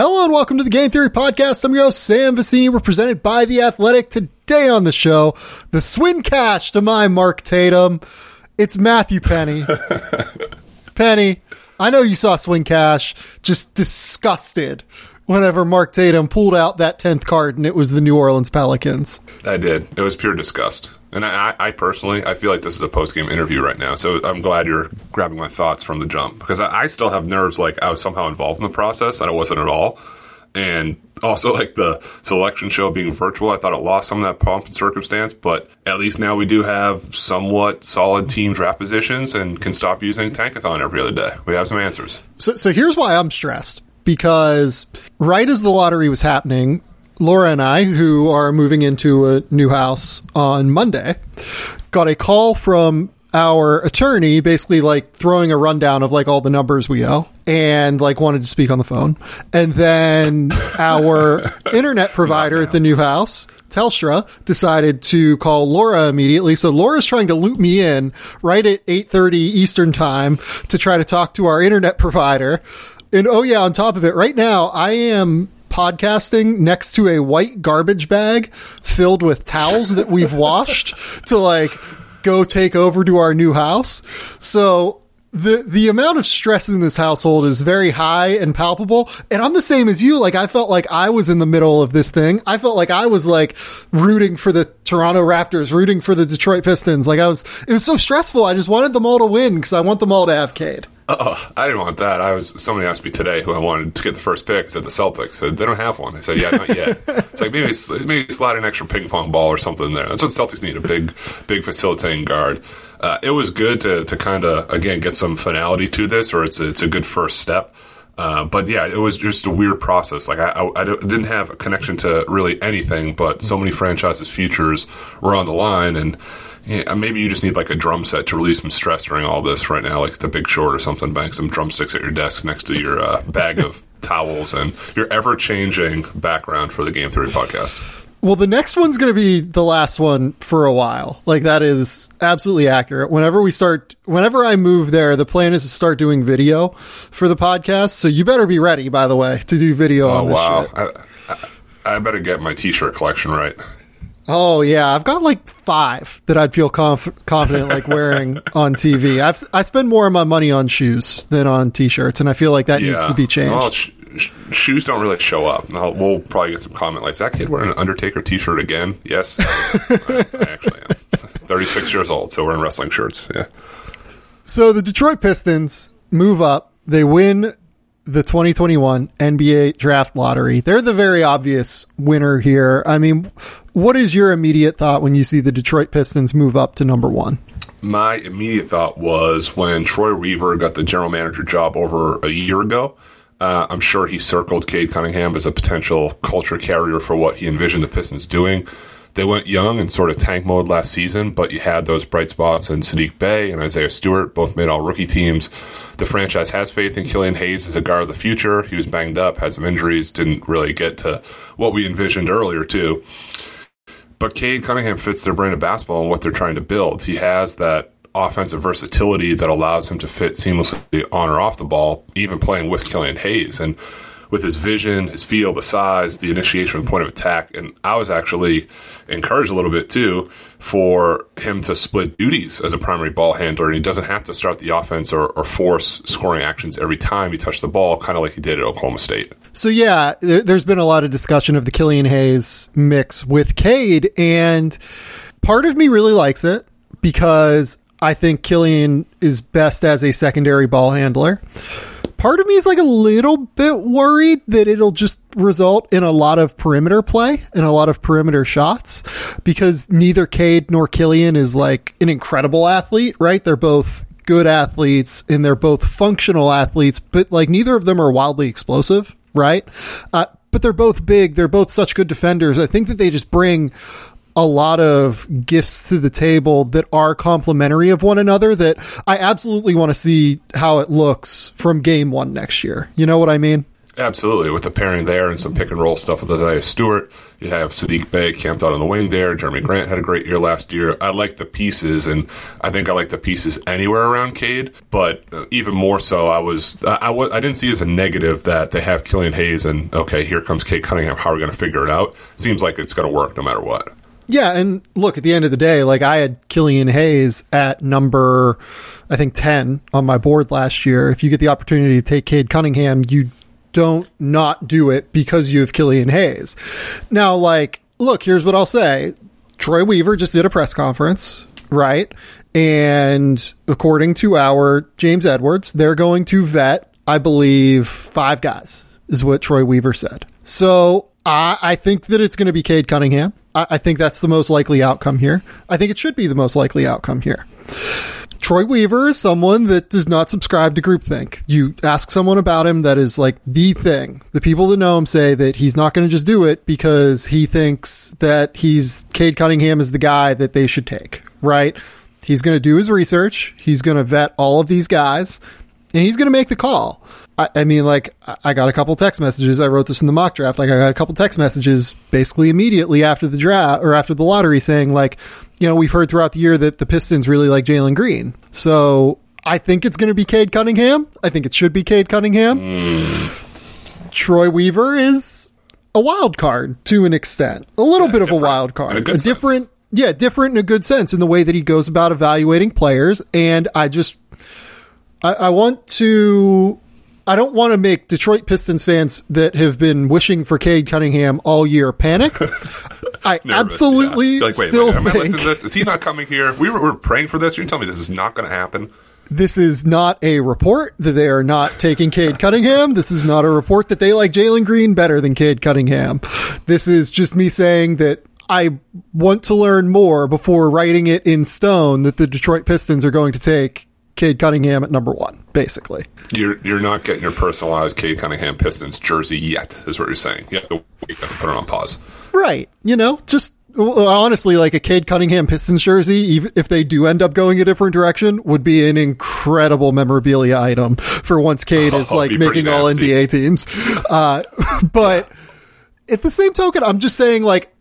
Hello and welcome to the Game Theory Podcast. I'm your host, Sam Vecenie. We're presented by The Athletic. Today on the show, the Swin Cash to my Mark Tatum. It's Matthew Penny. Penny, I know you saw Swin Cash, just disgusted whenever Mark Tatum pulled out that 10th card and it was the New Orleans Pelicans. I did. It was pure disgust. And I, I personally, I feel like this is a post game interview right now. So I'm glad you're grabbing my thoughts from the jump because I, I still have nerves like I was somehow involved in the process and I wasn't at all. And also, like the selection show being virtual, I thought it lost some of that pomp and circumstance. But at least now we do have somewhat solid team draft positions and can stop using Tankathon every other day. We have some answers. So, so here's why I'm stressed because right as the lottery was happening, Laura and I, who are moving into a new house on Monday, got a call from our attorney basically like throwing a rundown of like all the numbers we owe and like wanted to speak on the phone. And then our internet provider at the new house, Telstra, decided to call Laura immediately. So Laura's trying to loop me in right at 8:30 Eastern time to try to talk to our internet provider. And oh yeah, on top of it, right now I am podcasting next to a white garbage bag filled with towels that we've washed to like go take over to our new house. So the the amount of stress in this household is very high and palpable. And i'm the same as you. Like i felt like i was in the middle of this thing. I felt like i was like rooting for the toronto raptors rooting for the detroit pistons. Like i was it was so stressful. I just wanted them all to win because i want them all to have cade Oh, I didn't want that. I was. Somebody asked me today who I wanted to get the first pick. I said the Celtics. I said they don't have one. I said yeah, not yet. it's like maybe maybe slide an extra ping pong ball or something there. That's what Celtics need a big big facilitating guard. Uh, it was good to to kind of again get some finality to this, or it's a, it's a good first step. Uh, but yeah, it was just a weird process. Like I, I, I, didn't have a connection to really anything, but so many franchises' futures were on the line, and yeah, maybe you just need like a drum set to release some stress during all this right now, like The Big Short or something. Bang some drumsticks at your desk next to your uh, bag of towels and your ever changing background for the Game Theory podcast. Well, the next one's going to be the last one for a while. Like that is absolutely accurate. Whenever we start, whenever I move there, the plan is to start doing video for the podcast. So you better be ready, by the way, to do video. On this show. Oh wow! I, I, I better get my T-shirt collection right. Oh yeah, I've got like five that I'd feel conf- confident like wearing on TV. I've I spend more of my money on shoes than on t-shirts, and I feel like that yeah. needs to be changed. Well, sh- sh- shoes don't really show up. I'll, we'll probably get some comment like, "Is that kid wearing an Undertaker t-shirt again?" Yes, I, I actually am. Thirty-six years old, so we're in wrestling shirts. Yeah. So the Detroit Pistons move up. They win the 2021 NBA draft lottery. They're the very obvious winner here. I mean, what is your immediate thought when you see the Detroit Pistons move up to number one? My immediate thought was when Troy Weaver got the general manager job over a year ago. Uh, I'm sure he circled Cade Cunningham as a potential culture carrier for what he envisioned the Pistons doing. They went young and sort of tank mode last season, but you had those bright spots in Saddiq Bey and Isaiah Stewart, both made all rookie teams. The franchise has faith in Killian Hayes as a guard of the future. He was banged up, had some injuries, didn't really get to what we envisioned earlier, too. But Cade Cunningham fits their brand of basketball and what they're trying to build. He has that offensive versatility that allows him to fit seamlessly on or off the ball, even playing with Killian Hayes. And with his vision, his feel, the size, the initiation, the point of attack. And I was actually encouraged a little bit too for him to split duties as a primary ball handler. And he doesn't have to start the offense or, or force scoring actions every time he touched the ball, kind of like he did at Oklahoma State. So, yeah, there's been a lot of discussion of the Killian Hayes mix with Cade. And part of me really likes it because I think Killian is best as a secondary ball handler part of me is like a little bit worried that it'll just result in a lot of perimeter play and a lot of perimeter shots because neither Cade nor Killian is like an incredible athlete, right? They're both good athletes and they're both functional athletes, but like neither of them are wildly explosive, right? Uh, but they're both big. They're both such good defenders. I think that they just bring a lot of gifts to the table that are complementary of one another that I absolutely want to see how it looks from game one next year. You know what I mean? Absolutely, with the pairing there and some pick and roll stuff with Isaiah Stewart. You have Saddiq Bey camped out on the wing there. Jerami Grant had a great year last year. I like the pieces, and I think I like the pieces anywhere around Cade. But uh, even more so, I was I, didn't see as a negative that they have Killian Hayes and okay, here comes Cade Cunningham. How are we going to figure it out? Seems like it's going to work no matter what. Yeah, and look, at the end of the day, like I had Killian Hayes at number, I think, 10 on my board last year. If you get the opportunity to take Cade Cunningham, you don't not do it because you have Killian Hayes. Now, like, look, here's what I'll say Troy Weaver just did a press conference, right? And according to our James Edwards, they're going to vet, I believe, five guys, is what Troy Weaver said. So I, I think that it's going to be Cade Cunningham. I, I think that's the most likely outcome here. I think it should be the most likely outcome here. Troy Weaver is someone that does not subscribe to groupthink. You ask someone about him that is like the thing. The people that know him say that he's not going to just do it because he thinks that he's Cade Cunningham is the guy that they should take, right? He's going to do his research. He's going to vet all of these guys and he's going to make the call. I, I, mean, like, I got a couple text messages. I wrote this in the mock draft. Like, I got a couple text messages basically immediately after the draft or after the lottery saying, like, you know, we've heard throughout the year that the Pistons really like Jalen Green. So I think it's going to be Cade Cunningham. I think it should be Cade Cunningham. Mm. Troy Weaver is a wild card to an extent, a little yeah, bit of a wild card, a, a different, yeah, different in a good sense in the way that he goes about evaluating players. And I just, I, I want to I don't want to make Detroit Pistons fans that have been wishing for Cade Cunningham all year panic. I Nervous, absolutely yeah. like, wait, still wait, am I listening to this? Is he not coming here? We were, we were praying for this. You're telling me this is not going to happen? This is not a report that they are not taking Cade Cunningham. This is not a report that they like Jalen Green better than Cade Cunningham. This is just me saying that I want to learn more before writing it in stone that the Detroit Pistons are going to take Cade Cunningham at number one, basically. You're you're not getting your personalized Cade Cunningham Pistons jersey yet, is what you're saying. You have to, you have to put it on pause. Right. You know, just honestly, like a Cade Cunningham Pistons jersey, even if they do end up going a different direction, would be an incredible memorabilia item for once Cade oh, is like making all NBA teams. Uh, but at the same token, I'm just saying, like,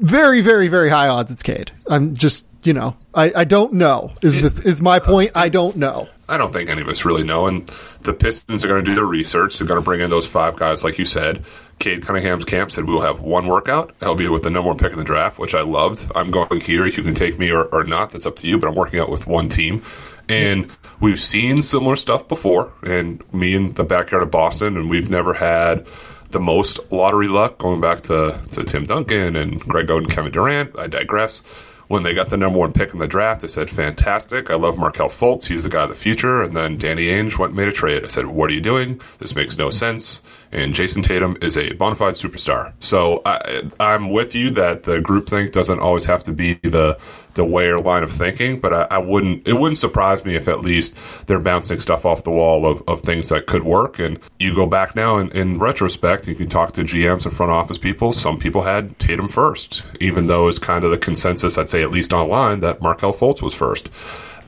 very, very, very high odds it's Cade. I'm just you know, I, I don't know is the is my uh, point. I don't know. I don't think any of us really know. And the Pistons are going to do their research. They're going to bring in those five guys, like you said. Cade Cunningham's camp said we'll have one workout. I'll be with the number one pick in the draft, which I loved. I'm going here. You can take me or, or not. That's up to you. But I'm working out with one team. And we've seen similar stuff before. And me in the backyard of Boston, and we've never had the most lottery luck going back to, to Tim Duncan and Greg Oden, Kevin Durant. I digress when they got the number one pick in the draft, they said, fantastic. I love Markelle Fultz. He's the guy of the future. And then Danny Ainge went and made a trade. I said, what are you doing? This makes no sense. And Jayson Tatum is a bona fide superstar. So I, I'm with you that the groupthink doesn't always have to be the the way or line of thinking, but I, I, wouldn't. It wouldn't surprise me if at least they're bouncing stuff off the wall of, of things that could work. And you go back now and in retrospect, you can talk to GMs and front office people. Some people had Tatum first, even though it's kind of the consensus. I'd say at least online that Markelle Fultz was first.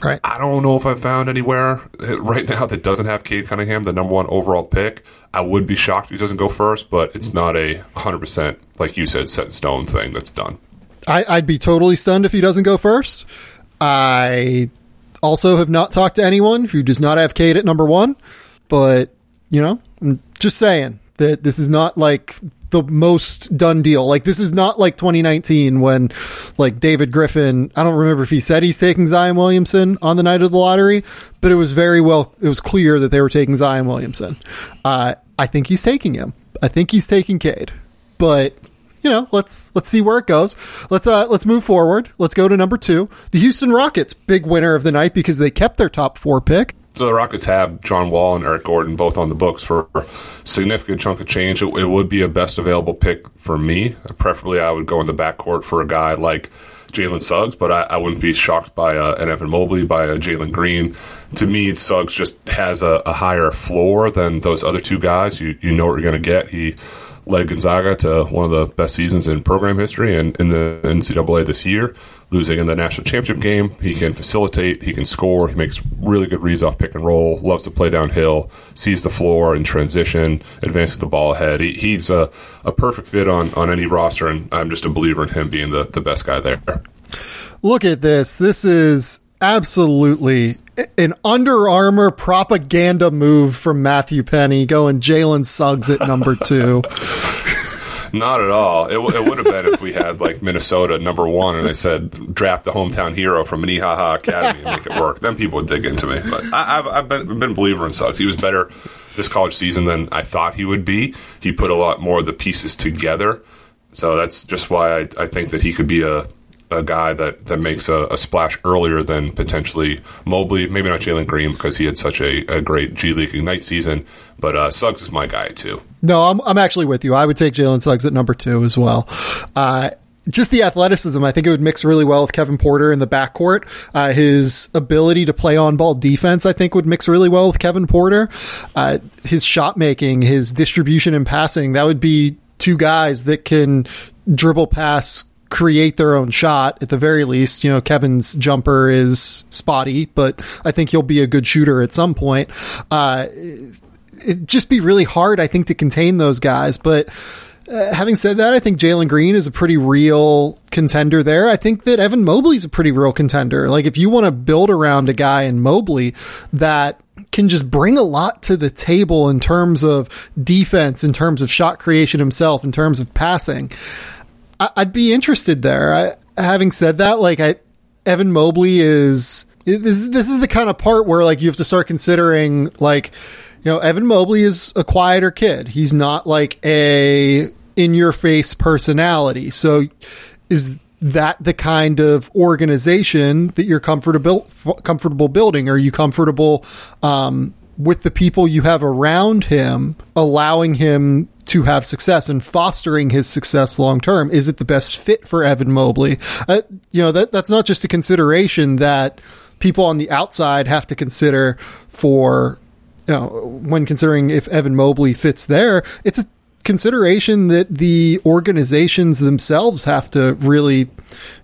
Right. I don't know if I've found anywhere eh, right now that doesn't have Cade Cunningham, the number one overall pick. I would be shocked if he doesn't go first, but it's not a 100%, like you said, set in stone thing that's done. I, would be totally stunned if he doesn't go first. I also have not talked to anyone who does not have Cade at number one, but you know, I'm just saying that this is not like the most done deal. Like this is not like 2019 when like David Griffin, I don't remember if he said he's taking Zion Williamson on the night of the lottery, but it was very well, it was clear that they were taking Zion Williamson. Uh, I think he's taking him. I think he's taking Cade, but you know, let's let's see where it goes. Let's uh let's move forward. Let's go to number two. The Houston Rockets, big winner of the night because they kept their top four pick. So the Rockets have John Wall and Eric Gordon both on the books for a significant chunk of change. It, it would be a best available pick for me. Preferably, I would go in the backcourt for a guy like Jalen Suggs, but I, I, wouldn't be shocked by uh, an Evan Mobley, by a Jalen Green. To me, Suggs just has a, a, higher floor than those other two guys. You you know what you're going to get. He led Gonzaga to one of the best seasons in program history and in the NCAA this year, losing in the national championship game. He can facilitate, he can score, he makes really good reads off pick and roll, loves to play downhill, sees the floor in transition, advances the ball ahead. He, he's a, a perfect fit on, on any roster, and I'm just a believer in him being the, the best guy there. Look at this. This is absolutely an Under Armour propaganda move from Matthew Penny going Jalen Suggs at number two. Not at all. It, it would have been if we had like Minnesota number one and I said draft the hometown hero from Minnehaha Academy and make it work. Then people would dig into me. But I, have I've been, been a believer in Suggs. He was better this college season than I thought he would be. He put a lot more of the pieces together. So that's just why I, I think that he could be a a guy that, that makes a, a, splash earlier than potentially Mobley. Maybe not Jalen Green because he had such a, a great G League Ignite season, but uh, Suggs is my guy too. No, I'm, I'm actually with you. I would take Jalen Suggs at number two as well. Uh, just the athleticism, I think it would mix really well with Kevin Porter in the backcourt. Uh, his ability to play on ball defense, I think, would mix really well with Kevin Porter. Uh, his shot making, his distribution and passing, that would be two guys that can dribble pass create their own shot at the very least. You know, Kevin's jumper is spotty, but I think he'll be a good shooter at some point. Uh, it'd just be really hard, I think, to contain those guys. But uh, having said that, I think Jalen Green is a pretty real contender there. I think that Evan Mobley's a pretty real contender. Like, if you want to build around a guy in Mobley that can just bring a lot to the table in terms of defense, in terms of shot creation himself, in terms of passing. I, would be interested there. I, having said that, like I, Evan Mobley is this. This is the kind of part where like you have to start considering like you know Evan Mobley is a quieter kid. He's not like a in your face personality. So is that the kind of organization that you're comfortable comfortable building? Are you comfortable um, with the people you have around him, allowing him to have success and fostering his success long term? Is it the best fit for Evan Mobley? Uh, you know, that, that's not just a consideration that people on the outside have to consider for, you know, when considering if Evan Mobley fits there. It's a consideration that the organizations themselves have to really,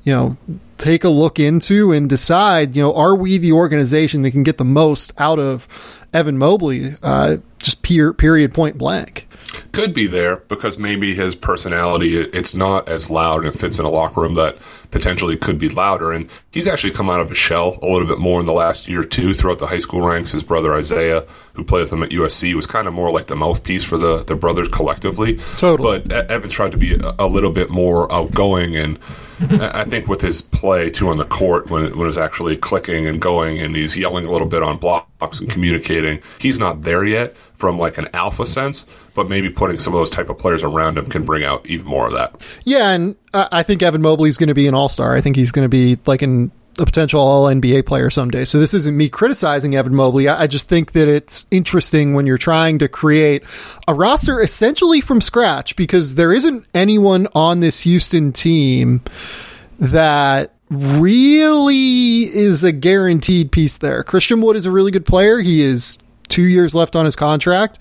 you know, take a look into and decide, you know, are we the organization that can get the most out of Evan Mobley, uh, just period point blank? Could be there because maybe his personality, it's not as loud and fits in a locker room that potentially could be louder. And he's actually come out of his shell a little bit more in the last year or two throughout the high school ranks. His brother Isaiah, who played with him at USC, was kind of more like the mouthpiece for the, the brothers collectively. Totally. But Evans tried to be a, a little bit more outgoing and I think with his play too on the court, when when it's actually clicking and going, and he's yelling a little bit on blocks and communicating, he's not there yet from like an alpha sense. But maybe putting some of those type of players around him can bring out even more of that. Yeah, and I think Evan Mobley is going to be an all star. I think he's going to be like an a potential all NBA player someday. So this isn't me criticizing Evan Mobley. I, I, just think that it's interesting when you're trying to create a roster essentially from scratch because there isn't anyone on this Houston team that really is a guaranteed piece there. Christian Wood is a really good player. He is two years left on his contract.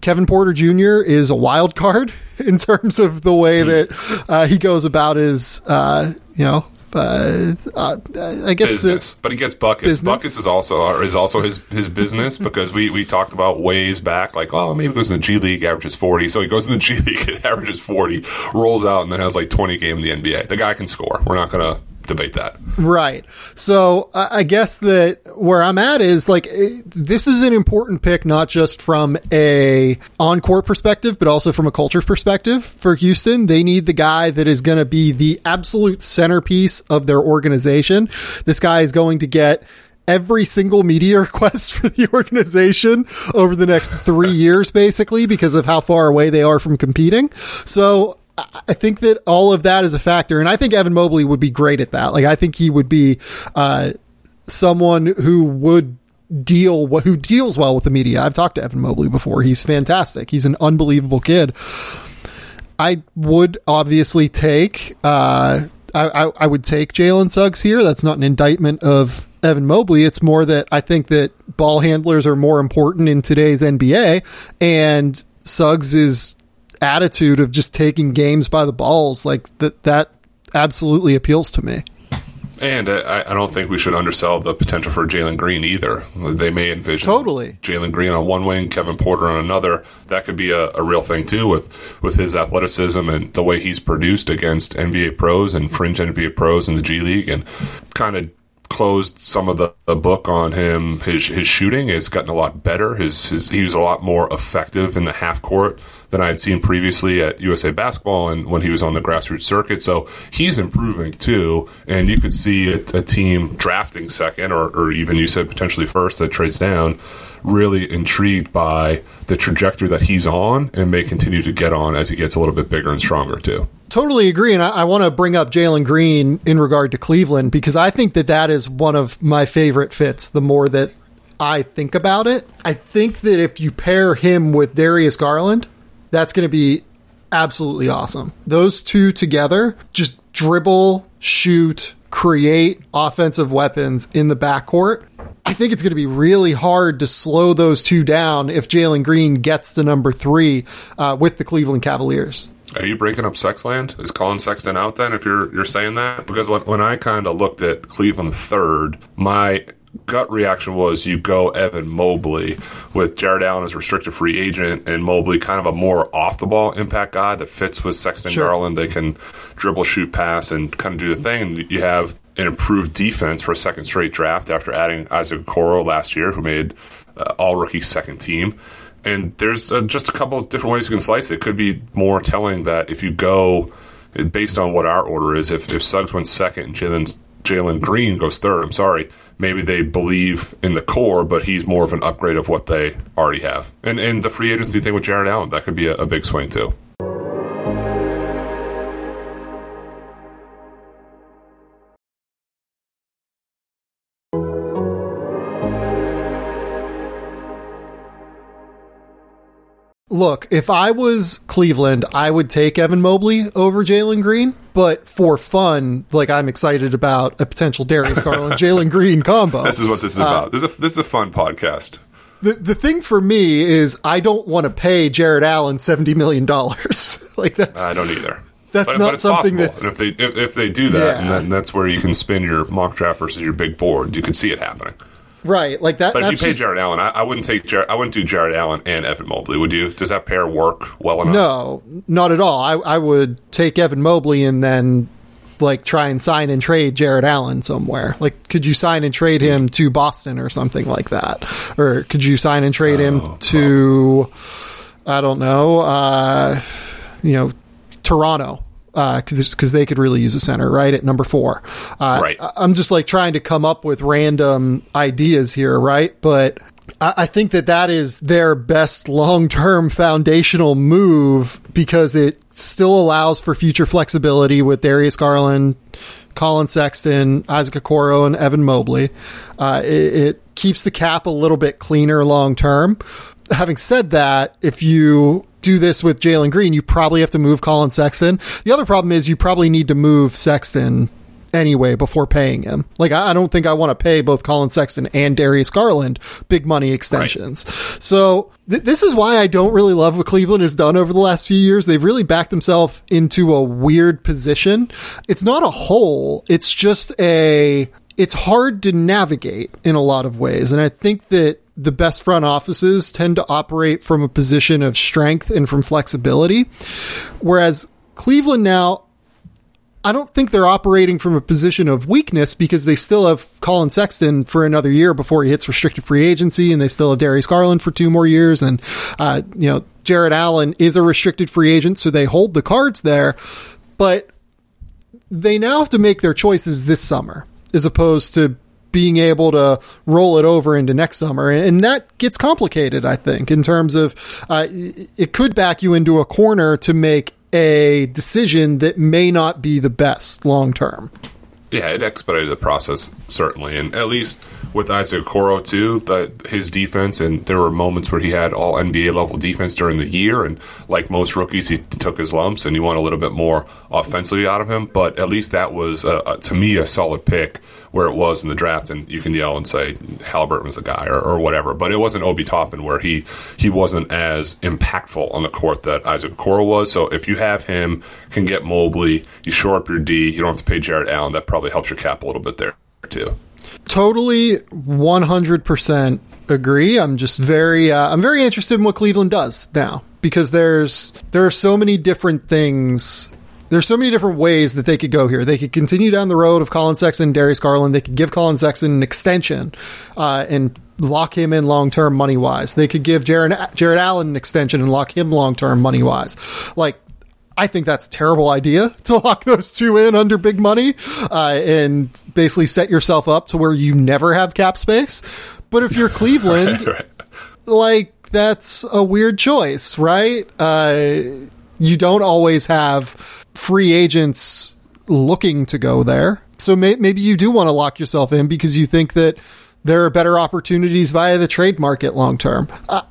Kevin Porter Jr. is a wild card in terms of the way hmm. that uh, he goes about his, uh, you know, uh, uh, I guess business. but he gets buckets. Business. Buckets is also is also his his business because we, we talked about ways back, like oh maybe he goes in the G League, averages forty, so he goes in the G League averages forty, rolls out, and then has like twenty game in the NBA. The guy can score. We're not gonna debate that. Right. So I guess that where I'm at is like eh, this is an important pick, not just from a on court perspective, but also from a culture perspective for Houston. They need the guy that is going to be the absolute centerpiece of their organization. This guy is going to get every single media request for the organization over the next three years, basically, because of how far away they are from competing. So I think that all of that is a factor, and I think Evan Mobley would be great at that. Like, I think he would be uh, someone who would deal who deals well with the media. I've talked to Evan Mobley before. He's fantastic. He's an unbelievable kid. I would obviously take. Uh, I, I, I would take Jalen Suggs here. That's not an indictment of Evan Mobley. It's more that I think that ball handlers are more important in today's NBA, and Suggs is attitude of just taking games by the balls, like that, that absolutely appeals to me. And I, I, don't think we should undersell the potential for Jalen Green either. They may envision totally Jalen Green on one wing, Kevin Porter on another. That could be a, a, real thing too with with his athleticism and the way he's produced against NBA pros and fringe NBA pros in the G League, and kind of closed some of the, the, book on him. His his shooting has gotten a lot better. His, his he was a lot more effective in the half court than I had seen previously at USA Basketball and when he was on the grassroots circuit. So he's improving too, and you could see a, a team drafting second or, or even you said potentially first that trades down really intrigued by the trajectory that he's on and may continue to get on as he gets a little bit bigger and stronger too. Totally agree, and I, I want to bring up Jalen Green in regard to Cleveland because I think that that is one of my favorite fits. The more that I think about it, I think that if you pair him with Darius Garland, that's going to be absolutely awesome. Those two together just dribble, shoot, create offensive weapons in the backcourt. I think it's going to be really hard to slow those two down if Jalen Green gets to number three uh, with the Cleveland Cavaliers. Are you breaking up Sexland? Is Collin Sexton out then? If you're you're saying that, because when, when I kind of looked at Cleveland third, my gut reaction was you go Evan Mobley with Jarrett Allen as restricted free agent and Mobley kind of a more off the ball impact guy that fits with Sexton sure. Garland. They can dribble, shoot, pass, and kind of do the thing. And you have an improved defense for a second straight draft after adding Isaac Okoro last year, who made uh, all rookie second team. And there's uh, just a couple of different ways you can slice it. It could be more telling that if you go based on what our order is, if, if Suggs went second and Jalen Jalen Green goes third, I'm sorry, maybe they believe in the core, but he's more of an upgrade of what they already have. And and the free agency thing with Jarrett Allen, that could be a, a big swing too. Look, if I was Cleveland, I would take Evan Mobley over Jalen Green. But for fun, like I'm excited about a potential Darius Garland Jalen Green combo. This is what this is uh, about. This is a, this is a fun podcast. The the thing for me is I don't want to pay Jarrett Allen seventy million dollars. like that's I don't either. That's but, not but something possible. that's. And if they if, if they do that, yeah. and then that's where you can spin your mock draft versus your big board. You can see it happening. Right, like that. But if you pay just, Jarrett Allen, I, I, wouldn't take Jarrett, I wouldn't do Jarrett Allen and Evan Mobley. Would you? Does that pair work well enough? No, not at all. I, I would take Evan Mobley and then like try and sign and trade Jarrett Allen somewhere. Like, could you sign and trade him to Boston or something like that, or could you sign and trade him oh, to I don't know, uh, you know, Toronto because uh, they could really use a center, right? At number four. Uh, right. I'm just like trying to come up with random ideas here, right? But I, I think that that is their best long term foundational move because it still allows for future flexibility with Darius Garland, Collin Sexton, Isaac Okoro, and Evan Mobley. Uh, it, it keeps the cap a little bit cleaner long term. Having said that, if you do this with Jalen Green, you probably have to move Collin Sexton. The other problem is you probably need to move Sexton anyway before paying him. Like I don't think I want to pay both Collin Sexton and Darius Garland big money extensions. Right. So th- this is why I don't really love what Cleveland has done over the last few years. They've really backed themselves into a weird position. It's not a hole. It's just a it's hard to navigate in a lot of ways. And I think that the best front offices tend to operate from a position of strength and from flexibility. Whereas Cleveland now, I don't think they're operating from a position of weakness because they still have Collin Sexton for another year before he hits restricted free agency, and they still have Darius Garland for two more years, and uh, you know Jarrett Allen is a restricted free agent, so they hold the cards there, but they now have to make their choices this summer as opposed to being able to roll it over into next summer. And that gets complicated, I think, in terms of uh, it could back you into a corner to make a decision that may not be the best long term. Yeah, it expedited the process certainly, and at least with Isaac Okoro too, that his defense, and there were moments where he had all NBA level defense during the year, and like most rookies, he took his lumps, and you want a little bit more offensively out of him. But at least that was, uh, to me, a solid pick where it was in the draft, and you can yell and say Halliburton was the guy or, or whatever. But it wasn't Obi Toppin where he he wasn't as impactful on the court that Isaac Okoro was. So if you have him, can get Mobley, you shore up your D, you don't have to pay Jarrett Allen. That probably helps your cap a little bit there too. Totally, one hundred percent agree. I'm just very uh, I'm very interested in what Cleveland does now because there's there are so many different things there's so many different ways that they could go here. They could continue down the road of Collin Sexton, Darius Garland. They could give Collin Sexton an extension uh, and lock him in long term money wise. They could give Jared Jarrett Allen an extension and lock him long term money wise. Like I think that's a terrible idea to lock those two in under big money uh, and basically set yourself up to where you never have cap space. But if you're Cleveland, right, right. like that's a weird choice, right? Uh, you don't always have free agents looking to go there. So may- maybe you do want to lock yourself in because you think that there are better opportunities via the trade market long term. Uh,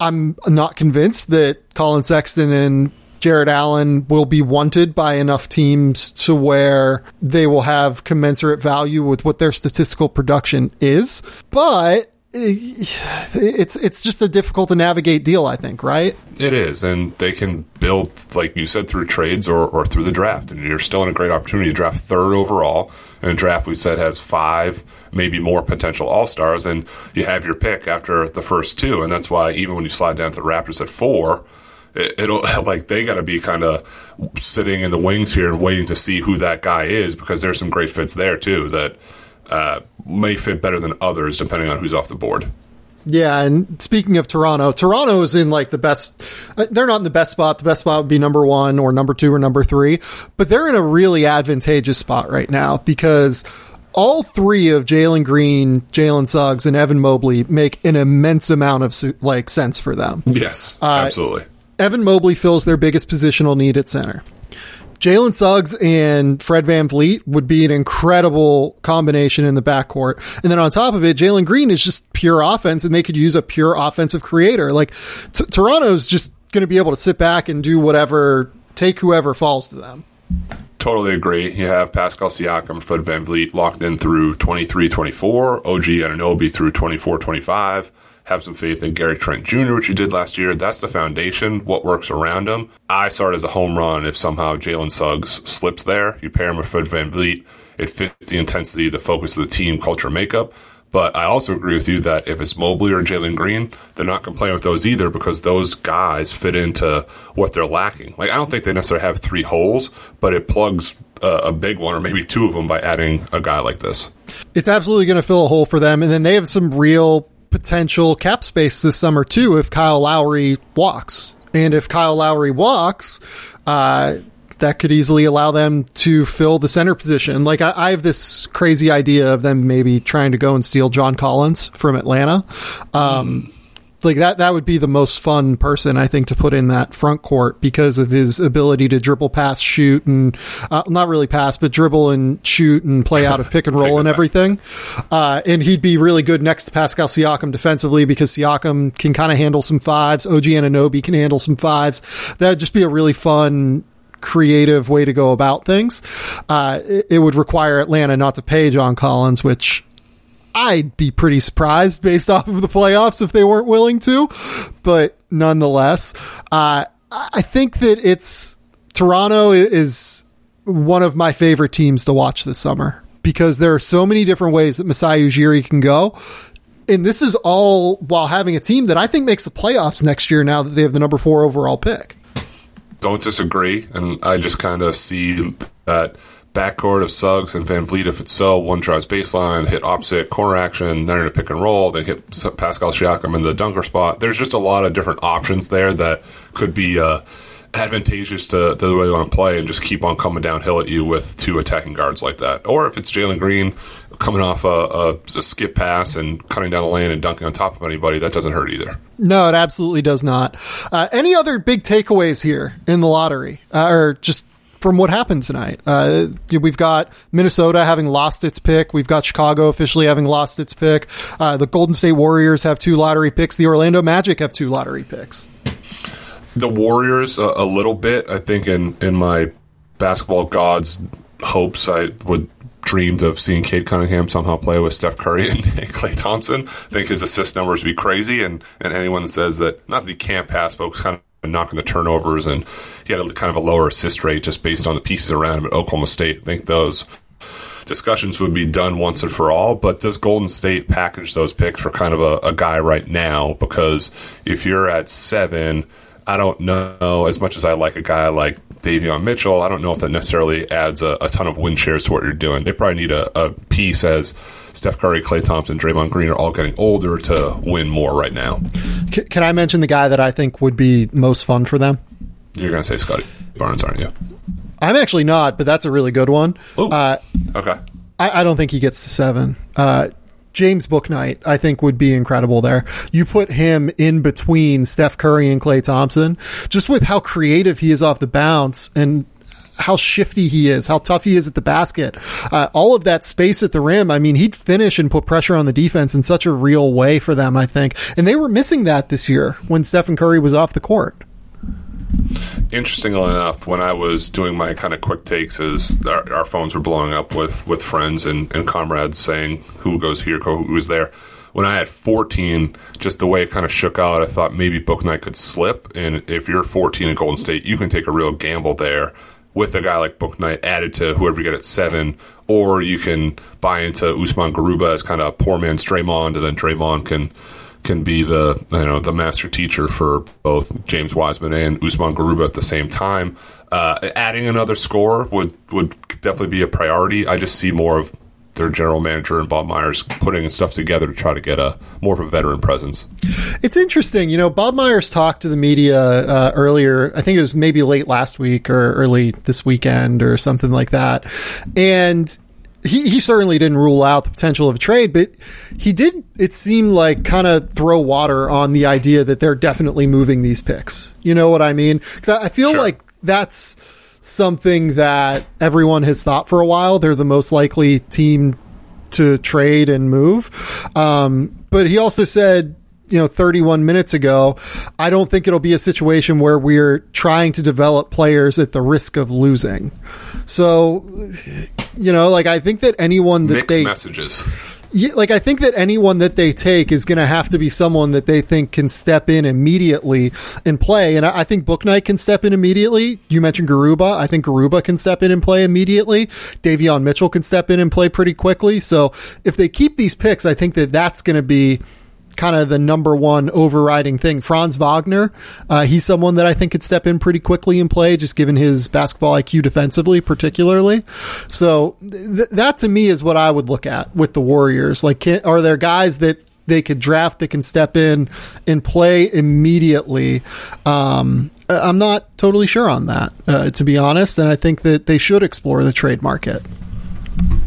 I'm not convinced that Collin Sexton and Jarrett Allen will be wanted by enough teams to where they will have commensurate value with what their statistical production is. But it's it's just a difficult to navigate deal, I think, right? It is, and they can build, like you said, through trades or, or through the draft, and you're still in a great opportunity to draft third overall. And a draft we said has five, maybe more potential all stars, and you have your pick after the first two, and that's why even when you slide down to the Raptors at four, it, will like they got to be kind of sitting in the wings here and waiting to see who that guy is because there's some great fits there too that uh, may fit better than others depending on who's off the board. Yeah, and speaking of Toronto, Toronto is in like the best. Uh, they're not in the best spot. The best spot would be number one or number two or number three, but they're in a really advantageous spot right now because all three of Jalen Green, Jalen Suggs, and Evan Mobley make an immense amount of like sense for them. Yes, uh, absolutely. Evan Mobley fills their biggest positional need at center. Jalen Suggs and Fred Van VanVleet would be an incredible combination in the backcourt. And then on top of it, Jalen Green is just pure offense and they could use a pure offensive creator. Like t- Toronto's just going to be able to sit back and do whatever, take whoever falls to them. Totally agree. You have Pascal Siakam, Fred Van VanVleet locked in through 23 24, OG and Anunoby through 24 25 have some faith in Gary Trent Jr., which he did last year. That's the foundation, what works around him. I saw it as a home run if somehow Jalen Suggs slips there. You pair him with Fred Van VanVleet, it fits the intensity, the focus of the team, culture, makeup. But I also agree with you that if it's Mobley or Jalen Green, they're not complaining with those either because those guys fit into what they're lacking. Like, I don't think they necessarily have three holes, but it plugs uh, a big one or maybe two of them by adding a guy like this. It's absolutely going to fill a hole for them. And then they have some real potential cap space this summer too if Kyle Lowry walks. And if Kyle Lowry walks, uh, that could easily allow them to fill the center position. Like I, I, have this crazy idea of them maybe trying to go and steal John Collins from Atlanta. Um, mm like that that would be the most fun person I think to put in that front court because of his ability to dribble, pass, shoot, and uh, not really pass, but dribble and shoot and play out of pick and roll and everything. Uh, and he'd be really good next to Pascal Siakam defensively because Siakam can kind of handle some fives. OG Anunoby can handle some fives. That'd just be a really fun creative way to go about things. Uh, it, it, would require Atlanta not to pay John Collins, which I'd be pretty surprised based off of the playoffs if they weren't willing to. But nonetheless, uh, I think that it's Toronto is one of my favorite teams to watch this summer because there are so many different ways that Masai Ujiri can go. And this is all while having a team that I think makes the playoffs next year now that they have the number four overall pick. Don't disagree. And I just kind of see that backcourt of Suggs and VanVleet if it's so. One drives baseline, hit opposite corner action, then in a pick and roll, they hit Pascal Siakam in the dunker spot. There's just a lot of different options there that could be uh, advantageous to, to, the way they want to play and just keep on coming downhill at you with two attacking guards like that. Or if it's Jalen Green coming off a, a, a, skip pass and cutting down the lane and dunking on top of anybody, that doesn't hurt either. No, it absolutely does not. Uh, any other big takeaways here in the lottery, uh, or just from what happened tonight. Uh, we've got Minnesota having lost its pick. We've got Chicago officially having lost its pick. Uh, the Golden State Warriors have two lottery picks. The Orlando Magic have two lottery picks. The Warriors, a, a little bit. I think in, in my basketball gods hopes, I would dreamed of seeing Cade Cunningham somehow play with Steph Curry and, Klay Thompson. I think his assist numbers would be crazy, and, and anyone that says that not that he can't pass, but was kind knocking the turnovers, and he had a, kind of a lower assist rate just based on the pieces around him at Oklahoma State. I think those discussions would be done once and for all. But does Golden State package those picks for kind of a, a guy right now? Because if you're at seven, I don't know as much as I like a guy like Davion Mitchell. I don't know if that necessarily adds a, a ton of win shares to what you're doing. They probably need a, a piece as Steph Curry, Klay Thompson, Draymond Green are all getting older to win more right now. Can I mention the guy that I think would be most fun for them? You're going to say Scottie Barnes, aren't you? I'm actually not, but that's a really good one. Uh, okay. I, I, don't think he gets to seven. Uh, James Bouknight, I think, would be incredible there. You put him in between Steph Curry and Klay Thompson, just with how creative he is off the bounce and how shifty he is, how tough he is at the basket, uh, all of that space at the rim. I mean, he'd finish and put pressure on the defense in such a real way for them, I think. And they were missing that this year when Stephen Curry was off the court. Interestingly enough, when I was doing my kind of quick takes, as our, our phones were blowing up with, with friends and, and comrades saying who goes here, who was there. When I had 14, just the way it kind of shook out, I thought maybe Bouknight could slip. And if you're 14 at Golden State, you can take a real gamble there with a guy like Bouknight added to whoever you get at seven, or you can buy into Usman Garuba as kind of poor man's Draymond, and then Draymond can can be the you know the master teacher for both James Wiseman and Usman Garuba at the same time. Uh, adding another score would would definitely be a priority. I just see more of their general manager and Bob Myers putting stuff together to try to get a more of a veteran presence. It's interesting, you know. Bob Myers talked to the media uh, earlier. I think it was maybe late last week or early this weekend or something like that, and. He, he certainly didn't rule out the potential of a trade, but he did, it seemed like, kind of throw water on the idea that they're definitely moving these picks. You know what I mean? Because I feel sure. like that's something that everyone has thought for a while. They're the most likely team to trade and move. Um, but he also said, you know, 31 minutes ago, I don't think it'll be a situation where we're trying to develop players at the risk of losing. So, you know, like I think that anyone that Mixed they messages like I think that anyone that they take is going to have to be someone that they think can step in immediately and play. And I, I think Bouknight can step in immediately. You mentioned Garuba. I think Garuba can step in and play immediately. Davion Mitchell can step in and play pretty quickly. So if they keep these picks, I think that that's going to be kind of the number one overriding thing. Franz Wagner, uh, he's someone that I think could step in pretty quickly and play, just given his basketball IQ defensively, particularly. So th- that to me is what I would look at with the Warriors. Like, can, are there guys that they could draft that can step in and play immediately? Um, I'm not totally sure on that, uh, to be honest. And I think that they should explore the trade market.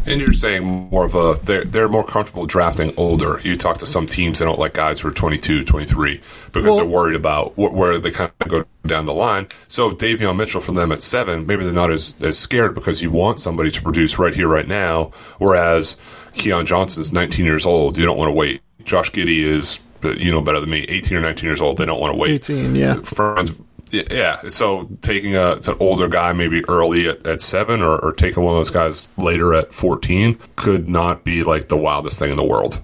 And you're saying more of a they're they're more comfortable drafting older. You talk to some teams they don't like guys who are 22, 23 because well, they're worried about wh- where they kind of go down the line. So Davion Mitchell for them at seven, maybe they're not as, as scared because you want somebody to produce right here, right now. Whereas Keon Johnson's 19 years old, you don't want to wait. Josh Giddey is, you know better than me, 18 or 19 years old. They don't want to wait. 18, yeah. Franz yeah. So taking a an older guy maybe early at, at seven or, or taking one of those guys later at 14 could not be like the wildest thing in the world.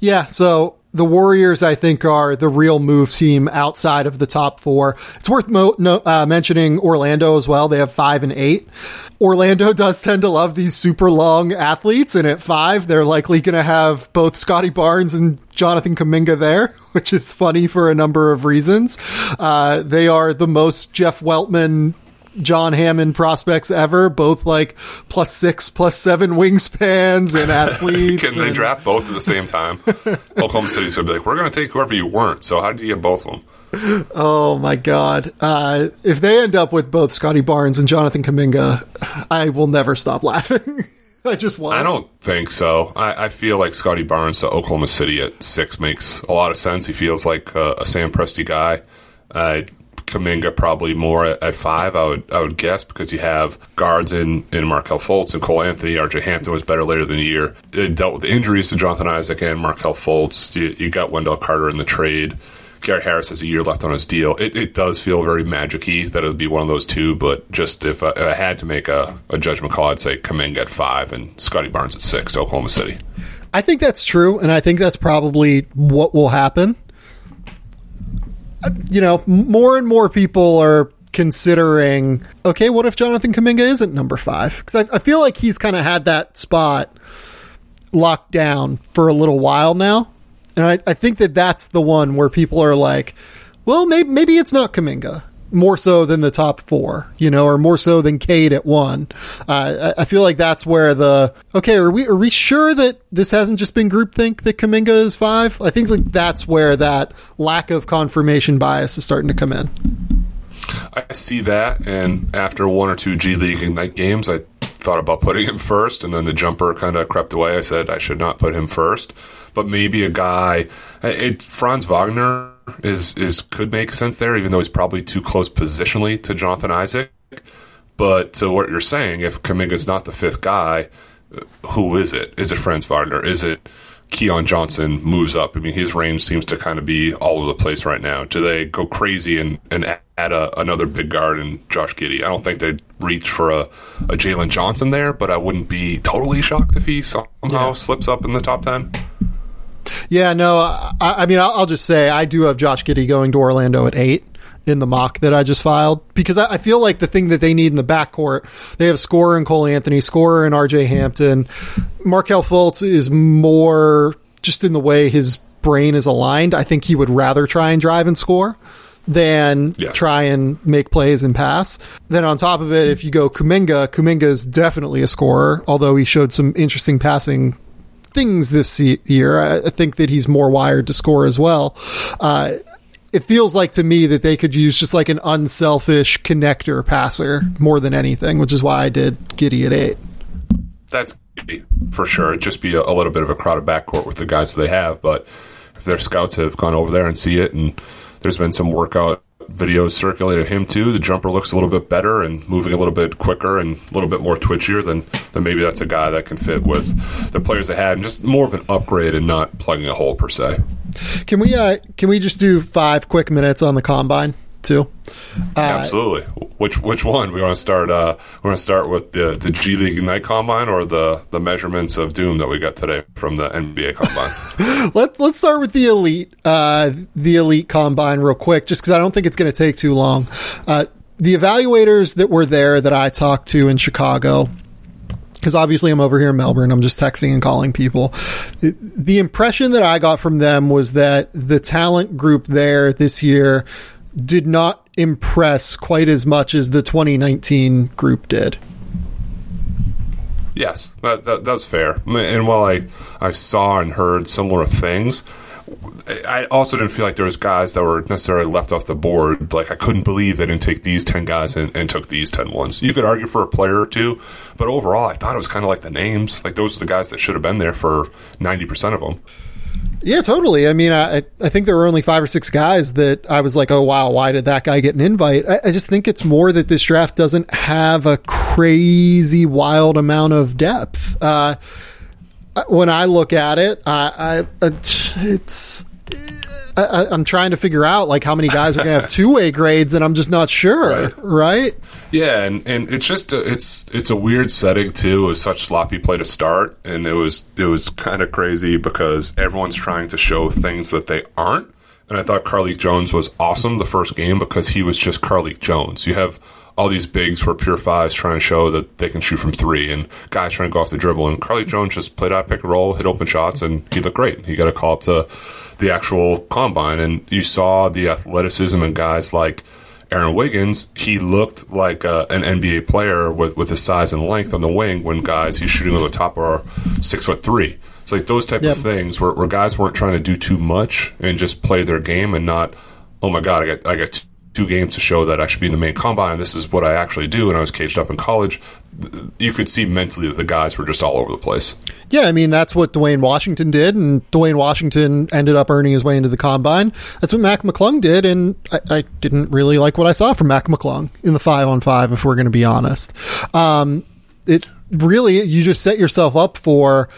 Yeah. So the Warriors, I think, are the real move team outside of the top four. It's worth mo- no, uh, mentioning Orlando as well. They have five and eight. Orlando does tend to love these super long athletes, and at five, they're likely going to have both Scottie Barnes and Jonathan Kuminga there, which is funny for a number of reasons. Uh, they are the most Jeff Weltman John Hammond prospects ever, both like plus six, plus seven wingspans and athletes. Can and... they draft both at the same time? Oklahoma City's gonna be like, we're gonna take whoever you weren't. So how do you get both of them? Oh my god! Uh, if they end up with both Scottie Barnes and Jonathan Kuminga, I will never stop laughing. I just want. I don't think so. I, I, feel like Scottie Barnes to Oklahoma City at six makes a lot of sense. He feels like a, Sam Presti guy. Uh, Kuminga probably more at, at, five. I would I would guess because you have guards in in Markelle Fultz and Cole Anthony. R.J. Hampton was better later than the year. It dealt with injuries to Jonathan Isaac and Markelle Fultz. You, you got Wendell Carter in the trade. Gary Harris has a year left on his deal. It, it does feel very magic-y that it would be one of those two, but just if I, if I had to make a, a, judgment call, I'd say Kuminga at five and Scottie Barnes at six, Oklahoma City. I think that's true, and I think that's probably what will happen. Uh, you know, more and more people are considering, okay, what if Jonathan Kuminga isn't number five? Because I, I feel like he's kind of had that spot locked down for a little while now. And I, I think that that's the one where people are like, well, maybe, maybe it's not Kuminga more so than the top four, you know, or more so than Cade at one. Uh, I, I feel like that's where the okay. Are we are we sure that this hasn't just been groupthink that Kuminga is five? I think like that's where that lack of confirmation bias is starting to come in. I see that, and after one or two G League Ignite games, I thought about putting him first, and then the jumper kind of crept away. I said I should not put him first, but maybe a guy. It, Franz Wagner is is could make sense there, even though he's probably too close positionally to Jonathan Isaac. But to what you're saying, if Kuminga's not the fifth guy, uh, who is it? Is it Franz Wagner? Is it Keon Johnson moves up? I mean, his range seems to kind of be all over the place right now. Do they go crazy and, and add a, another big guard in Josh Giddey? I don't think they'd reach for a, a Jalen Johnson there, but I wouldn't be totally shocked if he somehow yeah. slips up in the top 10. Yeah, no, I, I mean, I'll, I'll, just say I do have Josh Giddey going to Orlando at eight in the mock that I just filed because I, I feel like the thing that they need in the backcourt, they have scorer in Cole Anthony, scorer in RJ Hampton. Markelle Fultz is more just in the way his brain is aligned. I think he would rather try and drive and score than yeah. try and make plays and pass. Then on top of it, if you go Kuminga, Kuminga is definitely a scorer, although he showed some interesting passing things this year. I think that he's more wired to score as well. Uh, it feels like to me that they could use just like an unselfish connector passer more than anything, which is why I did Giddey at eight. That's for sure. It'd just be a, a little bit of a crowded backcourt with the guys they have, but if their scouts have gone over there and see it, and there's been some workout videos circulated him too. The jumper looks a little bit better and moving a little bit quicker and a little bit more twitchier. than, then maybe that's a guy that can fit with the players they had and just more of an upgrade and not plugging a hole per se. Can we uh, can we just do five quick minutes on the combine? Too. Uh, Absolutely. Which which one we want to start? Uh, we want to start with the the G League Ignite Combine or the the measurements of doom that we got today from the NBA Combine. Let Let's start with the elite uh, the elite Combine real quick, just because I don't think it's going to take too long. Uh, the evaluators that were there that I talked to in Chicago because obviously I'm over here in Melbourne. I'm just texting and calling people. The, the, impression that I got from them was that the talent group there this year did not impress quite as much as the 2019 group did. Yes, that, that, that's fair. And while I, I saw and heard similar things, I also didn't feel like there was guys that were necessarily left off the board. Like I couldn't believe they didn't take these ten guys and, and, took these 10 ones. You could argue for a player or two, but overall, I thought it was kind of like the names. Like those are the guys that should have been there for ninety percent of them. Yeah, totally. I mean, I I think there were only five or six guys that I was like, oh wow, why did that guy get an invite? I, I just think it's more that this draft doesn't have a crazy wild amount of depth. Uh, when I look at it, I, I it's I, am trying to figure out like how many guys are going to have two A grades, and I'm just not sure. Right? right? Yeah, and, and it's just a, it's it's a weird setting too. It was such sloppy play to start, and it was it was kind of crazy because everyone's trying to show things that they aren't. And I thought Carlik Jones was awesome the first game because he was just Carlik Jones. You have all these bigs who are pure fives trying to show that they can shoot from three, and guys trying to go off the dribble. And Carlik Jones just played out pick and roll, hit open shots, and he looked great. He got a call up to the actual combine, and you saw the athleticism in guys like Aaron Wiggins. He looked like uh, an NBA player with with his size and length on the wing. When guys he's shooting over the top are six foot three. It's like those type yep. of things where, where guys weren't trying to do too much and just play their game and not. Oh my god, I got I got two games to show that I should be in the main combine. This is what I actually do. And I was caged up in college. You could see mentally that the guys were just all over the place. Yeah, I mean that's what Duane Washington did, and Duane Washington ended up earning his way into the combine. That's what Mac McClung did, and I, I didn't really like what I saw from Mac McClung in the five on five. If we're going to be honest, um, it really you just set yourself up for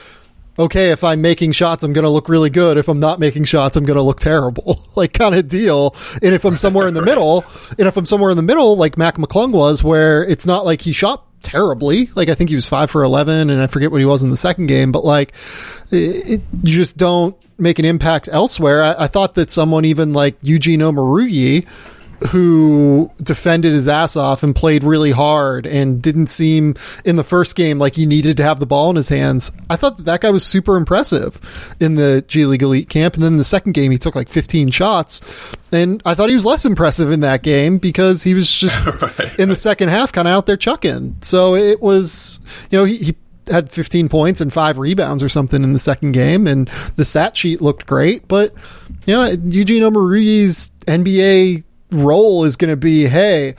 okay, if I'm making shots, I'm going to look really good. If I'm not making shots, I'm going to look terrible, like kind of deal. And if I'm somewhere in the middle, and if I'm somewhere in the middle, like Mac McClung was, where it's not like he shot terribly. Like I think he was five for 11 and I forget what he was in the second game, but like it, it, you just don't make an impact elsewhere. I, I thought that someone even like Eugene Omoruyi, who defended his ass off and played really hard and didn't seem in the first game like he needed to have the ball in his hands. I thought that that guy was super impressive in the G League Elite camp. And then in the second game, he took like 15 shots. And I thought he was less impressive in that game because he was just right. in the second half kind of out there chucking. So it was, you know, he, he had 15 points and five rebounds or something in the second game, and the stat sheet looked great. But you know, Eugene Omoruyi's NBA role is going to be hey,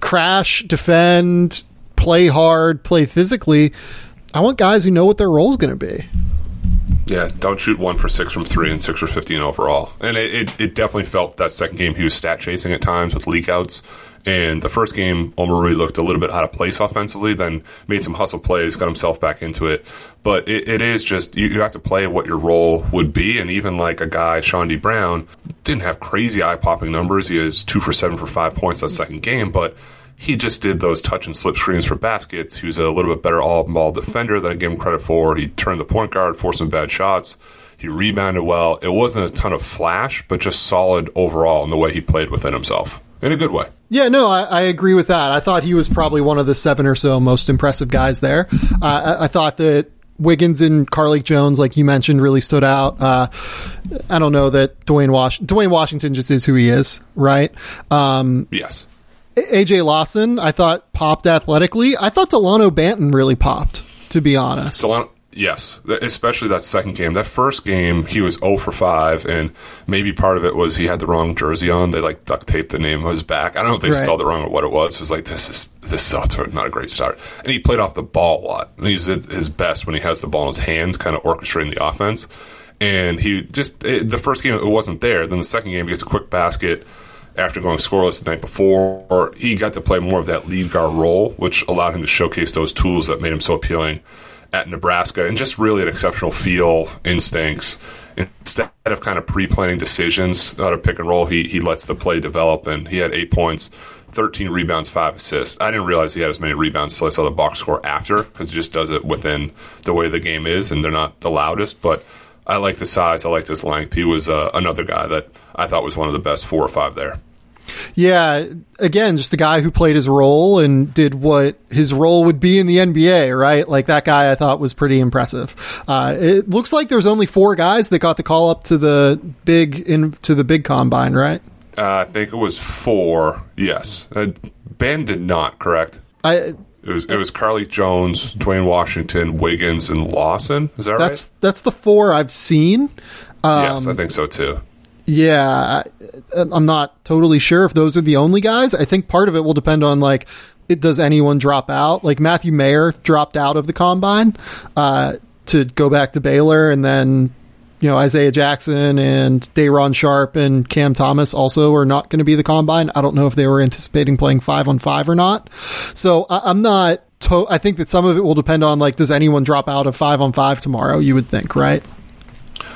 crash, defend, play hard, play physically. I want guys who know what their role is going to be. Yeah, don't shoot one for six from three and six for 15 overall. And it, it, it definitely felt that second game he was stat chasing at times with leakouts. And the first game, Omoruyi looked a little bit out of place offensively, then made some hustle plays, got himself back into it. But it, it is just, you, you, have to play what your role would be. And even like a guy, Chaundee Brown, didn't have crazy eye popping numbers. He was two for seven for five points that second game, but he just did those touch and slip screens for baskets. He was a little bit better all ball defender than I gave him credit for. He turned the point guard, forced some bad shots. He rebounded well. It wasn't a ton of flash, but just solid overall in the way he played within himself in a good way. Yeah, no, I, I, agree with that. I thought he was probably one of the seven or so most impressive guys there. Uh, I, I, thought that Wiggins and Carlik Jones, like you mentioned, really stood out. Uh, I don't know that Duane Wash Duane Washington just is who he is, right? Um, yes. AJ Lawson, I thought popped athletically. I thought Delano Banton really popped, to be honest. Delano, Yes, especially that second game. That first game, he was 0 for 5, and maybe part of it was he had the wrong jersey on. They like duct taped the name on his back. I don't know if they right. spelled it wrong or what it was. It was like this is this is not a great start. And he played off the ball a lot. And he's at his best when he has the ball in his hands, kind of orchestrating the offense. And he just it, the first game it wasn't there. Then the second game he gets a quick basket after going scoreless the night before. He got to play more of that lead guard role, which allowed him to showcase those tools that made him so appealing at Nebraska and just really an exceptional feel, instincts. Instead of kind of pre-planning decisions out of pick and roll, he he lets the play develop, and he had eight points, thirteen rebounds, five assists. I didn't realize he had as many rebounds until I saw the box score after, because he just does it within the way the game is, and they're not the loudest, but. I like the size. I like his length. He was uh, another guy that I thought was one of the best four or five there. Yeah, again, just the guy who played his role and did what his role would be in the NBA, right? Like that guy I thought was pretty impressive. Uh, it looks like there's only four guys that got the call up to the big in to the big combine, right? Uh, I think it was four. Yes, uh, Ben did not. Correct. I. It was it was Carlik Jones, Duane Washington, Wiggins, and Lawson. Is that that's, right? That's the four I've seen. Um, yes, I think so too. Yeah, I'm not totally sure if those are the only guys. I think part of it will depend on like, it, does anyone drop out? Like Matthew Mayer dropped out of the combine uh, to go back to Baylor, and then you know Isaiah Jackson and Day'Ron Sharpe and Cam Thomas also are not going to be the combine. I don't know if they were anticipating playing five on five or not. So I, am not. To- I think that some of it will depend on like, does anyone drop out of five on five tomorrow? You would think, right?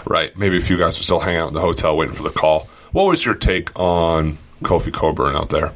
Right. Maybe a few guys are still hanging out in the hotel waiting for the call. What was your take on Kofi Cockburn out there?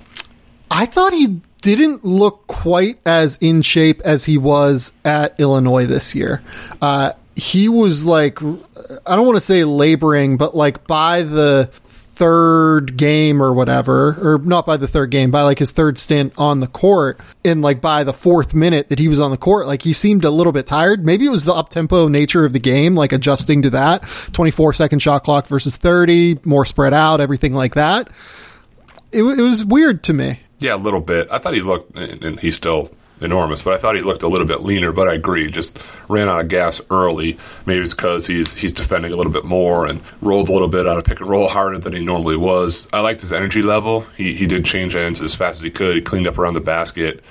I thought he didn't look quite as in shape as he was at Illinois this year. Uh, he was like, I don't want to say laboring, but like by the third game or whatever, or not by the third game, by like his third stint on the court, and like by the fourth minute that he was on the court, like he seemed a little bit tired. Maybe it was the up tempo nature of the game, like adjusting to that 24 second shot clock versus 30, more spread out, everything like that. It, it was weird to me. Yeah, a little bit. I thought he looked, and he still enormous, but I thought he looked a little bit leaner. But I agree, just ran out of gas early. Maybe it's because he's he's defending a little bit more and rolled a little bit out of pick and roll harder than he normally was. I liked his energy level. He he did change ends as fast as he could. He cleaned up around the basket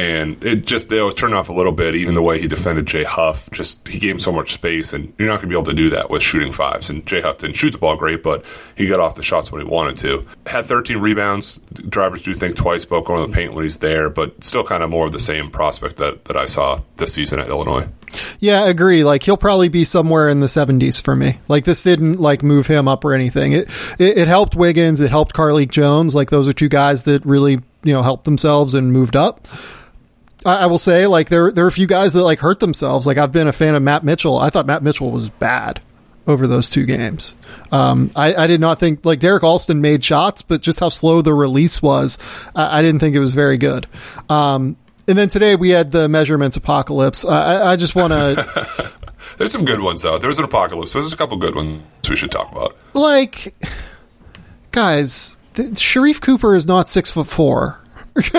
and it just it was turned off a little bit. Even the way he defended Jay Huff, just he gave him so much space, and you're not going to be able to do that with shooting fives. And Jay Huff didn't shoot the ball great, but he got off the shots when he wanted to. Had 13 rebounds. Drivers do think twice about going to the paint when he's there, but still kind of more of the same prospect that that I saw this season at Illinois. Yeah, I agree. Like he'll probably be somewhere in the 70s for me. Like this didn't like move him up or anything. It it, it helped Wiggins. It helped Carlik Jones. Like those are two guys that really you know helped themselves and moved up. I, I will say, like there there are a few guys that like hurt themselves. Like I've been a fan of Matt Mitchell. I thought Matt Mitchell was bad over those two games. Um, I, I, did not think like Derrick Alston made shots, but just how slow the release was, I, I didn't think it was very good. Um, and then today we had the measurements apocalypse. I, I just want to. There's some good ones though. There's an apocalypse. There's a couple good ones we should talk about. Like, guys, Sharife Cooper is not six foot four.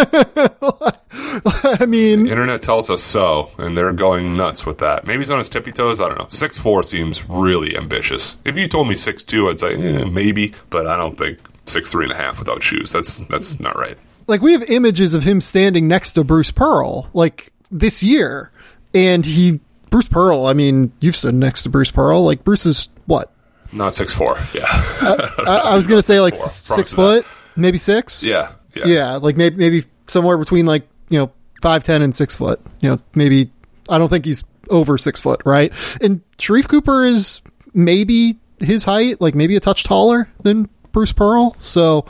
I mean, the internet tells us so, and they're going nuts with that. Maybe he's on his tippy toes. I don't know. Six four seems really ambitious. If you told me six two, I'd say eh, maybe, but I don't think six three and a half without shoes. That's that's not right. Like we have images of him standing next to Bruce Pearl, like this year, and he Bruce Pearl. I mean, you've stood next to Bruce Pearl. Like Bruce is what? Not six four. Yeah. uh, I, I, was gonna say like six foot, maybe six. Yeah. Yeah. yeah, like maybe maybe somewhere between like you know five ten and six foot. You know, maybe I don't think he's over six foot, right? And Sharife Cooper is maybe his height, like maybe a touch taller than Bruce Pearl. So,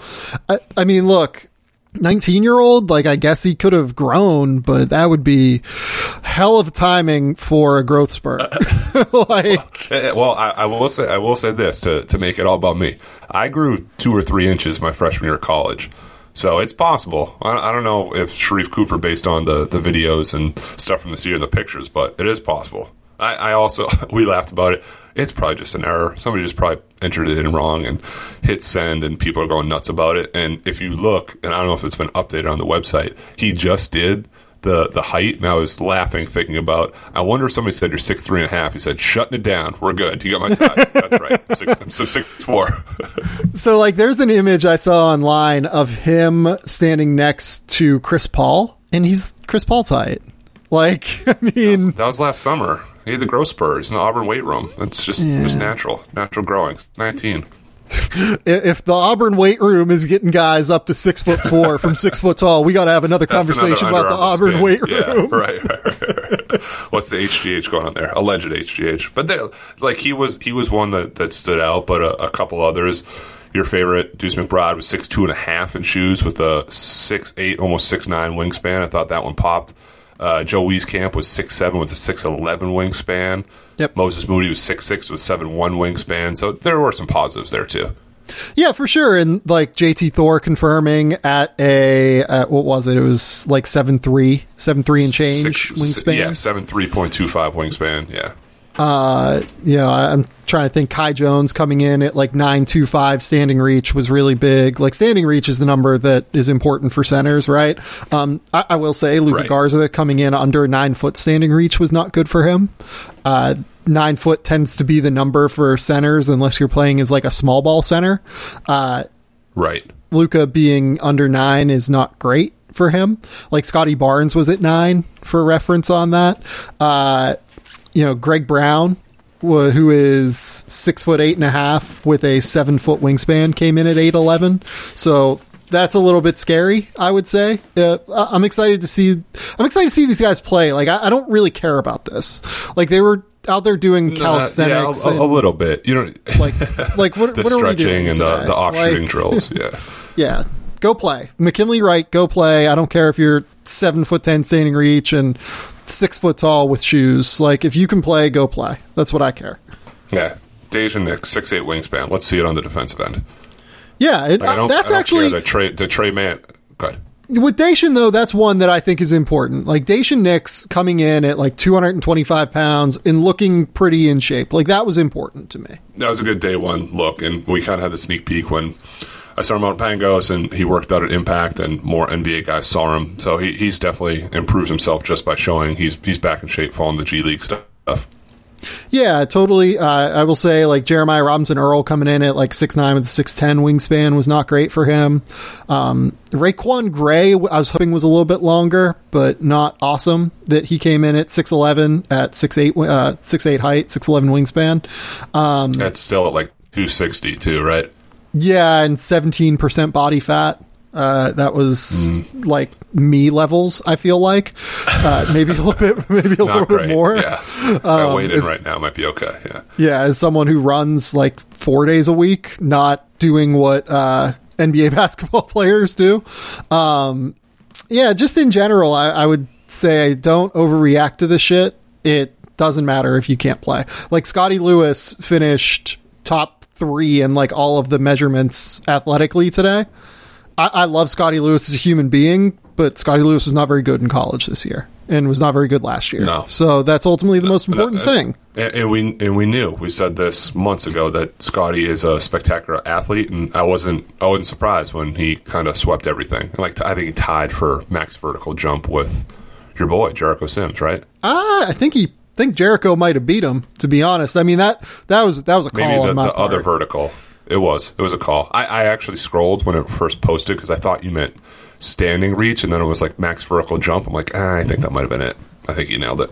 I, I mean, look, 19 year old, like I guess he could have grown, but that would be hell of timing for a growth spurt. like, well, eh, well I, I, will say, I will say this to, to make it all about me. I grew two or three inches my freshman year of college. So it's possible. I, I, don't know if Sharife Cooper, based on the, the videos and stuff from the seat and the pictures, but it is possible. I, I, also we laughed about it. It's probably just an error. Somebody just probably entered it in wrong and hit send, and people are going nuts about it. And if you look, and I don't know if it's been updated on the website, he just did the the height, and I was laughing, thinking about. I wonder if somebody said you're six three and a half. He said, "Shutting it down. We're good. You got my size. That's right. Six, so six four. so like, there's an image I saw online of him standing next to Chris Paul, and he's Chris Paul's height. Like, I mean, that was, that was last summer. He had the growth spurs in the Auburn weight room. It's just yeah. just natural, natural growing. Nineteen if the Auburn weight room is getting guys up to six foot four from six foot tall, we got to have another That's conversation another about the Auburn spin. weight room. Yeah, right, right, right, What's the HGH going on there? Alleged HGH, but they, like he was, he was one that that stood out, but a, a couple others. Your favorite, Deuce McBride, was six two and a half in shoes with a six eight, almost six nine wingspan. I thought that one popped. Uh, Joe Wieskamp was six seven with a six eleven wingspan. Yep. Moses Moody was six six with seven one wingspan. So there were some positives there too. Yeah, for sure. And like JT Thor confirming at a at, what was it? It was like seven three, seven three and change Six, wingspan. Yeah, seven three point two five wingspan. Yeah. Uh, you know, I'm trying to think. Kai Jones coming in at like nine two five standing reach was really big. Like standing reach is the number that is important for centers, right? Um, I, I will say Luka right. Garza coming in under nine foot standing reach was not good for him. Uh, nine foot tends to be the number for centers unless you're playing as like a small ball center. Uh, right. Luka being under nine is not great for him. Like Scottie Barnes was at nine for reference on that. Uh, you know, Greg Brown, who is six foot eight and a half with a seven foot wingspan, came in at eight eleven. So that's a little bit scary, I would say. Uh, I'm excited to see. I'm excited to see these guys play. Like, I, I don't really care about this. Like, they were out there doing calisthenics. Yeah, a, a, little bit. You know, like, like what? the what stretching and the, the off shooting like, drills. Yeah, yeah. Go play, McKinley Wright. Go play. I don't care if you're seven foot ten standing reach and six foot tall with shoes. Like if you can play, go play. That's what I care. Yeah, Daishen Nix, six eight wingspan. Let's see it on the defensive end. Yeah, it, like, that's actually the Tre the Tre Mann. Good. With Daishen though, that's one that I think is important. Like Daishen Nix coming in at like 225 pounds and looking pretty in shape. Like that was important to me. That was a good day one look, and we kind of had the sneak peek when I saw him out at Pangos, and he worked out at Impact, and more NBA guys saw him. So he, he's definitely improves himself just by showing he's he's back in shape following the G League stuff. Yeah, totally. Uh, I will say, like Jeremiah Robinson Earl coming in at like six nine with a six ten wingspan was not great for him. Um, RaiQuan Gray, I was hoping was a little bit longer, but not awesome. That he came in at six eleven at six eight uh, six eight height, six eleven wingspan. Um, That's still at like two sixty two, right? Yeah, and seventeen percent body fat. Uh, that was Mm. like me levels. I feel like uh, maybe a little bit, maybe a little Not bit more. Yeah, if I weighed in right now might be okay. Yeah. Yeah, as someone who runs like four days a week, not doing what uh, NBA basketball players do. Um, yeah, just in general, I, I would say don't overreact to the shit. It doesn't matter if you can't play. Like Scottie Lewis finished top three in like all of the measurements athletically today. I, I love Scottie Lewis as a human being, but Scottie Lewis was not very good in college this year and was not very good last year. No. So that's ultimately the most important Uh, thing. And, and we and we knew we said this months ago that Scottie is a spectacular athlete, and I wasn't I wasn't surprised when he kind of swept everything. Like I think he tied for max vertical jump with your boy Jericho Sims, right? Ah, I think he think Jericho might have beat him. To be honest, I mean that that was that was a call Maybe the, on my the other vertical. It was it was a call. I, I actually scrolled when it first posted because I thought you meant standing reach, and then it was like max vertical jump. I'm like, ah, I think that might have been it. I think you nailed it.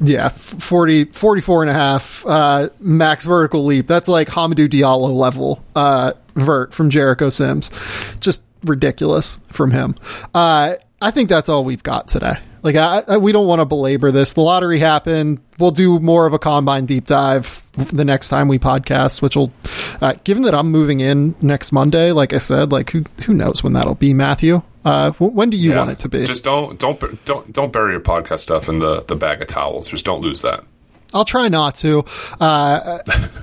yeah, f- 40, 44 and a half uh, max vertical leap. That's like Hamidou Diallo level uh, vert from Jericho Sims. Just ridiculous from him. Uh, I think that's all we've got today. Like, I, I, we don't want to belabor this. The lottery happened. We'll do more of a combine deep dive the next time we podcast, which will, uh, given that I'm moving in next Monday, like I said, like who who knows when that'll be, Matthew? Uh, when do you Yeah. want it to be? Just don't don't don't don't bury your podcast stuff in the the bag of towels. Just don't lose that. I'll try not to. Uh,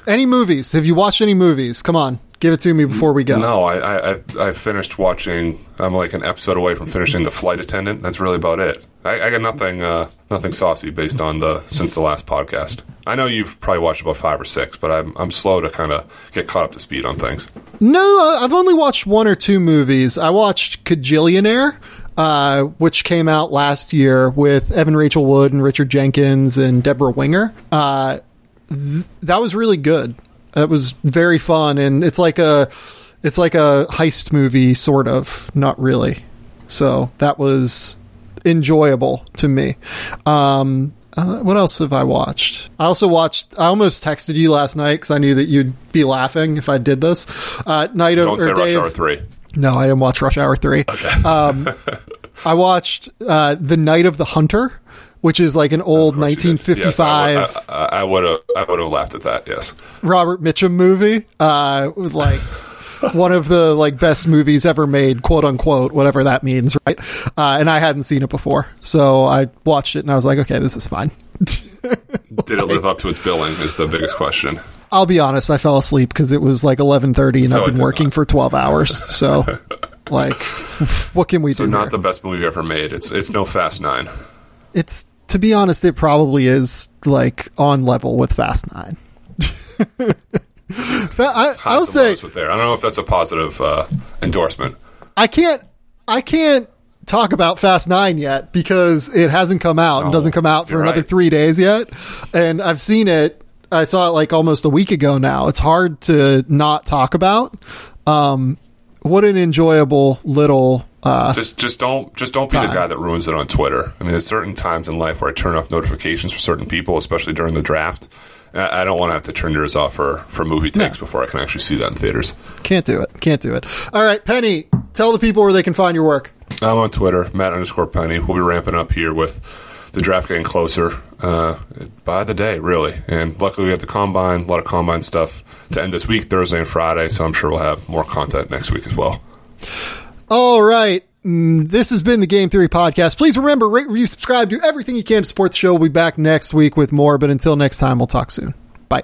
any movies? Have you watched any movies? Come on, give it to me before we go. No, I, I I- finished watching. I'm like an episode away from finishing the flight attendant. That's really about it. I, I got nothing uh, nothing saucy based on the since the last podcast. I know you've probably watched about five or six, but I'm I'm slow to kind of get caught up to speed on things. No, I've only watched one or two movies. I watched Kajillionaire, uh, which came out last year with Evan Rachel Wood and Richard Jenkins and Debra Winger. Uh, th- that was really good. It was very fun, and it's like a it's like a heist movie, sort of, not really. So that was enjoyable to me. Um, uh, what else have I watched? I also watched. I almost texted you last night because I knew that you'd be laughing if I did this. Uh, night of Don't or day Rush of, Hour Three. No, I didn't watch Rush Hour three. Um, I watched uh, the Night of the Hunter, which is like an old Of course you did. Yes, 1955 I would have I would have laughed at that. Yes. Robert Mitchum movie. Uh, like. one of the like best movies ever made, quote unquote, whatever that means, right? Uh, and I hadn't seen it before, so I watched it and I was like, okay, this is fine. Did it live up to its billing? Is the biggest question. I'll be honest, I fell asleep because it was like eleven thirty, and So I've been working not. for twelve hours. So, like, what can we So do? not here? the best movie ever made. It's it's no Fast Nine. It's to be honest, it probably is like on level with Fast Nine. I, I'll say there. I don't know if that's a positive uh, endorsement. I can't I can't talk about Fast Nine yet because it hasn't come out and Oh, doesn't come out for another right. three days yet. And I've seen it. I saw it like almost a week ago now. It's hard to not talk about. Um, what an enjoyable little. Uh, Just just don't just don't be Time. the guy that ruins it on Twitter. I mean, there's certain times in life where I turn off notifications for certain people, especially during the draft. I don't want to have to turn yours off for, for movie takes before I can actually see that in theaters. can't do it. Can't do it. All right, Penny, tell the people where they can find your work. I'm on Twitter, Matt underscore Penny. We'll be ramping up here with the draft getting closer uh, by the day, really. And luckily, we have the combine, a lot of combine stuff to end this week, Thursday and Friday. So I'm sure we'll have more content next week as well. All right. Mm, this has been the Game Theory Podcast. Please remember, rate, review, subscribe, do everything you can to support the show. We'll be back next week with more, but until next time, we'll talk soon. Bye.